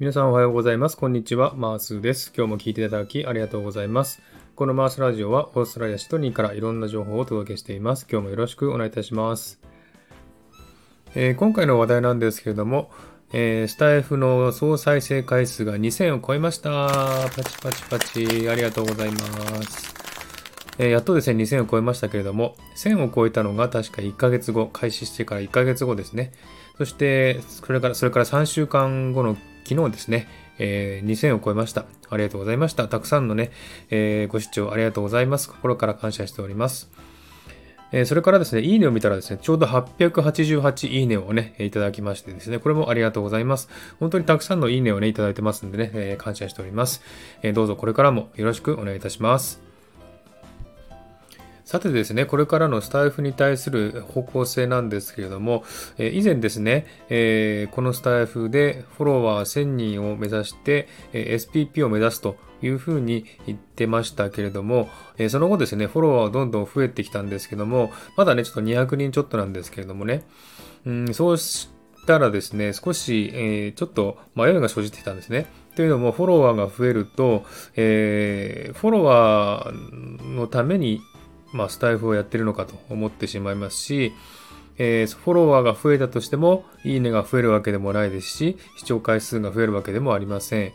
皆さんおはようございます。こんにちは。マースです。今日も聞いていただきありがとうございます。このマースラジオはオーストラリアシドニーからいろんな情報をお届けしています。今日もよろしくお願いいたします。えー、今回の話題なんですけれども、えー、スタイフの総再生回数が2000を超えました。パチパチパチ。ありがとうございます。えー、やっとですね、2000を超えましたけれども、1000を超えたのが確か1ヶ月後、開始してから1ヶ月後ですね。そして、それから、それから3週間後の昨日ですね、えー、2000を超えました。ありがとうございました。たくさんのね、えー、ご視聴ありがとうございます。心から感謝しております。えー、それからですね、いいねを見たらですね、ちょうど888いいねをね、いただきましてですね、これもありがとうございます。本当にたくさんのいいねをね、いただいてますんでね、えー、感謝しております、えー、どうぞこれからもよろしくお願いいたします。さてですね、これからのスタイフに対する方向性なんですけれども、え以前ですね、えこのスタイフでフォロワー1000人を目指して、え SPP を目指すというふうに言ってましたけれども、えその後ですね、フォロワーはどんどん増えてきたんですけども、まだね、ちょっと200人ちょっとなんですけれどもね、うん、そうしたらですね、少し、え、ちょっと迷いが生じてきたんですね。というのも、フォロワーが増えると、えー、フォロワーのためにまあ、スタイフをやってるのかと思ってしまいますし、えー、フォロワーが増えたとしても、いいねが増えるわけでもないですし、視聴回数が増えるわけでもありません。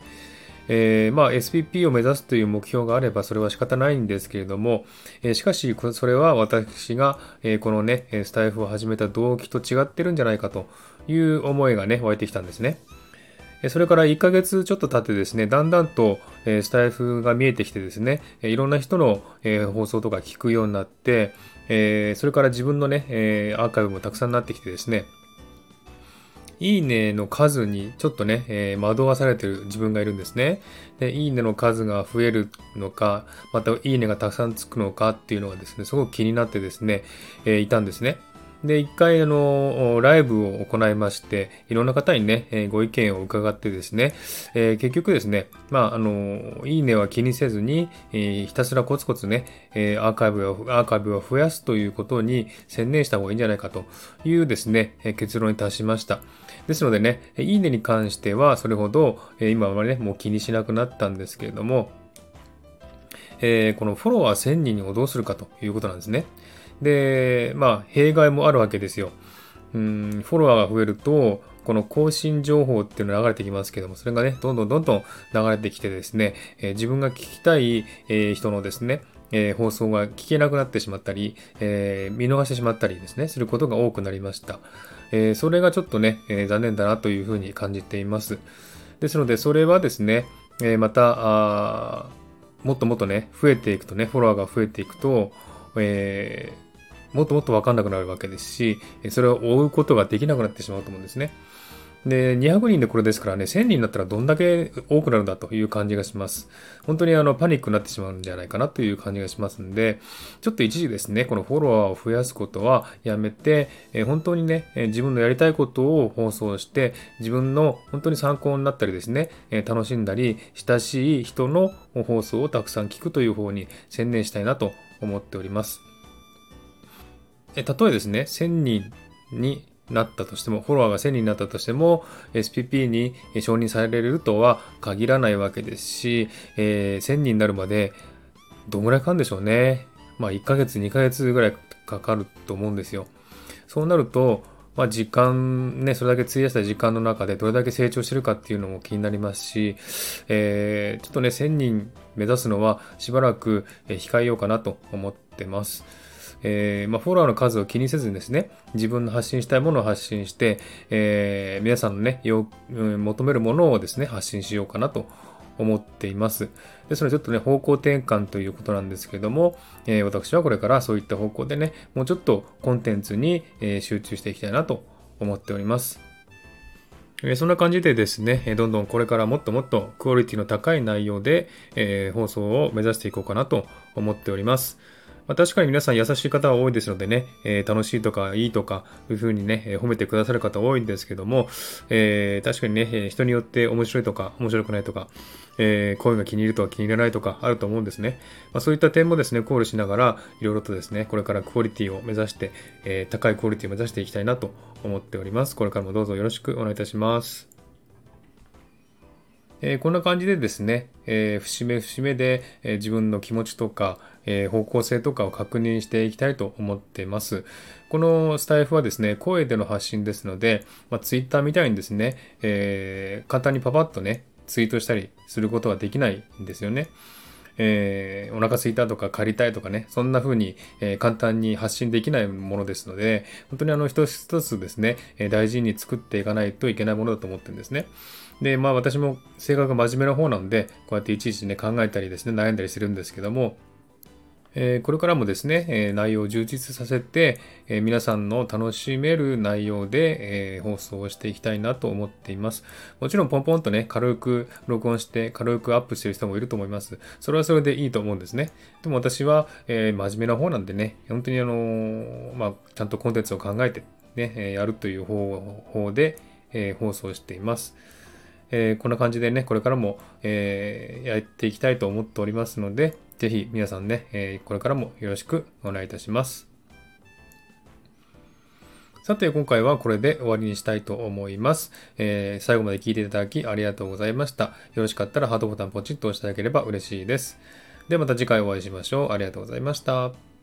えー、まあ SPP を目指すという目標があればそれは仕方ないんですけれども、えー、しかしそれは私が、えー、このね、スタイフを始めた動機と違ってるんじゃないかという思いがね、湧いてきたんですね。それから1ヶ月ちょっと経ってですね、だんだんとスタイフが見えてきてですね、いろんな人の放送とか聞くようになって、それから自分のね、アーカイブもたくさんなってきてですね、いいねの数にちょっとね、えー、惑わされてる自分がいるんですね。で、いいねの数が増えるのか、またいいねがたくさんつくのかっていうのがですね、すごく気になってですね、えー、いたんですね。で、一回、あの、ライブを行いまして、いろんな方にね、えご意見を伺ってですね、えー、結局ですね、まあ、あの、いいねは気にせずに、えー、ひたすらコツコツね、えアーカイブを、アーカイブを増やすということに専念した方がいいんじゃないかというですね、え結論に達しました。ですのでね、いいねに関してはそれほど、え今はね、もう気にしなくなったんですけれども、えー、このフォロワー1000人をどうするかということなんですね。で、まあ、弊害もあるわけですよ。うん、フォロワーが増えると、この更新情報っていうのが流れてきますけども、それがね、どんどんどんどん流れてきてですね、えー、自分が聞きたい、えー、人のですね、えー、放送が聞けなくなってしまったり、え見逃してしまったりですね、することが多くなりました。えそれがちょっとね、え残念だなというふうに感じています。ですので、それはですね、えまた、もっともっとね、増えていくとね、フォロワーが増えていくと、えーもっともっとわかんなくなるわけですし、それを追うことができなくなってしまうと思うんですね。で、200人でこれですからね、1000人になったらどんだけ多くなるんだという感じがします。本当にあの、パニックになってしまうんじゃないかなという感じがしますんで、ちょっと一時ですね、このフォロワーを増やすことはやめて、え本当にね、え自分のやりたいことを放送して、自分の本当に参考になったりですね、え楽しんだり、親しい人の放送をたくさん聞くという方に専念したいなと思っております。え例えですね、1000人になったとしても、フォロワーが1000人になったとしても、SPP に承認されるとは限らないわけですし、えー、1000人になるまでどんぐらいかかるんでしょうね。まあ1ヶ月、2ヶ月ぐらいかかると思うんですよ。そうなると、まあ時間、ね、それだけ費やした時間の中でどれだけ成長してるかっていうのも気になりますし、えー、ちょっとね、1000人目指すのはしばらく控えようかなと思ってます。えー、まあ、フォロワーの数を気にせずにですね、自分の発信したいものを発信して、えー、皆さんのね、要、求めるものをですね、発信しようかなと思っています。ですので、ちょっとね、方向転換ということなんですけども、えー、私はこれからそういった方向でね、もうちょっとコンテンツに、え集中していきたいなと思っております。えそんな感じでですね、どんどんこれからもっともっとクオリティの高い内容で、え、放送を目指していこうかなと思っております。まあ、確かに皆さん優しい方は多いですのでね、えー、楽しいとかいいとか、いうふうにね、えー、褒めてくださる方多いんですけども、えー、確かにねえ、人によって面白いとか、面白くないとか、えー、声が気に入るとか気に入らないとかあると思うんですね。まあ、そういった点もですね、考慮しながら、いろいろとですね、これからクオリティを目指して、えー、高いクオリティを目指していきたいなと思っております。これからもどうぞよろしくお願いいたします。えー、こんな感じでですね、えー、節目節目で、えー、自分の気持ちとか、えー方向性とかを確認していきたいと思っています。このスタイフはですね、声での発信ですので、まあ、Twitter みたいにですね、え簡単にパパッとね、ツイートしたりすることはできないんですよね。えー、お腹すいたとか借りたいとかね、そんな風に、えー、簡単に発信できないものですので、本当にあの一つ一つですね、えー、大事に作っていかないといけないものだと思ってるんですね。で、まあ私も性格が真面目な方なんで、こうやっていちいちね、考えたりですね、悩んだりするんですけども、えこれからもですね、え内容を充実させて、え皆さんの楽しめる内容で、え放送をしていきたいなと思っています。もちろんポンポンとね、軽く録音して軽くアップしてる人もいると思います。それはそれでいいと思うんですね。でも私は、え真面目な方なんでね、本当にあのまあ、ちゃんとコンテンツを考えてね、やるという方法で、え放送しています。えー、こんな感じでね、これからも、えー、やっていきたいと思っておりますので、ぜひ皆さんね、えー、これからもよろしくお願いいたします。さて、今回はこれで終わりにしたいと思います。えー、最後まで聞いていただきありがとうございました。よろしかったらハートボタンポチッと押していただければ嬉しいです。ではまた次回お会いしましょう。ありがとうございました。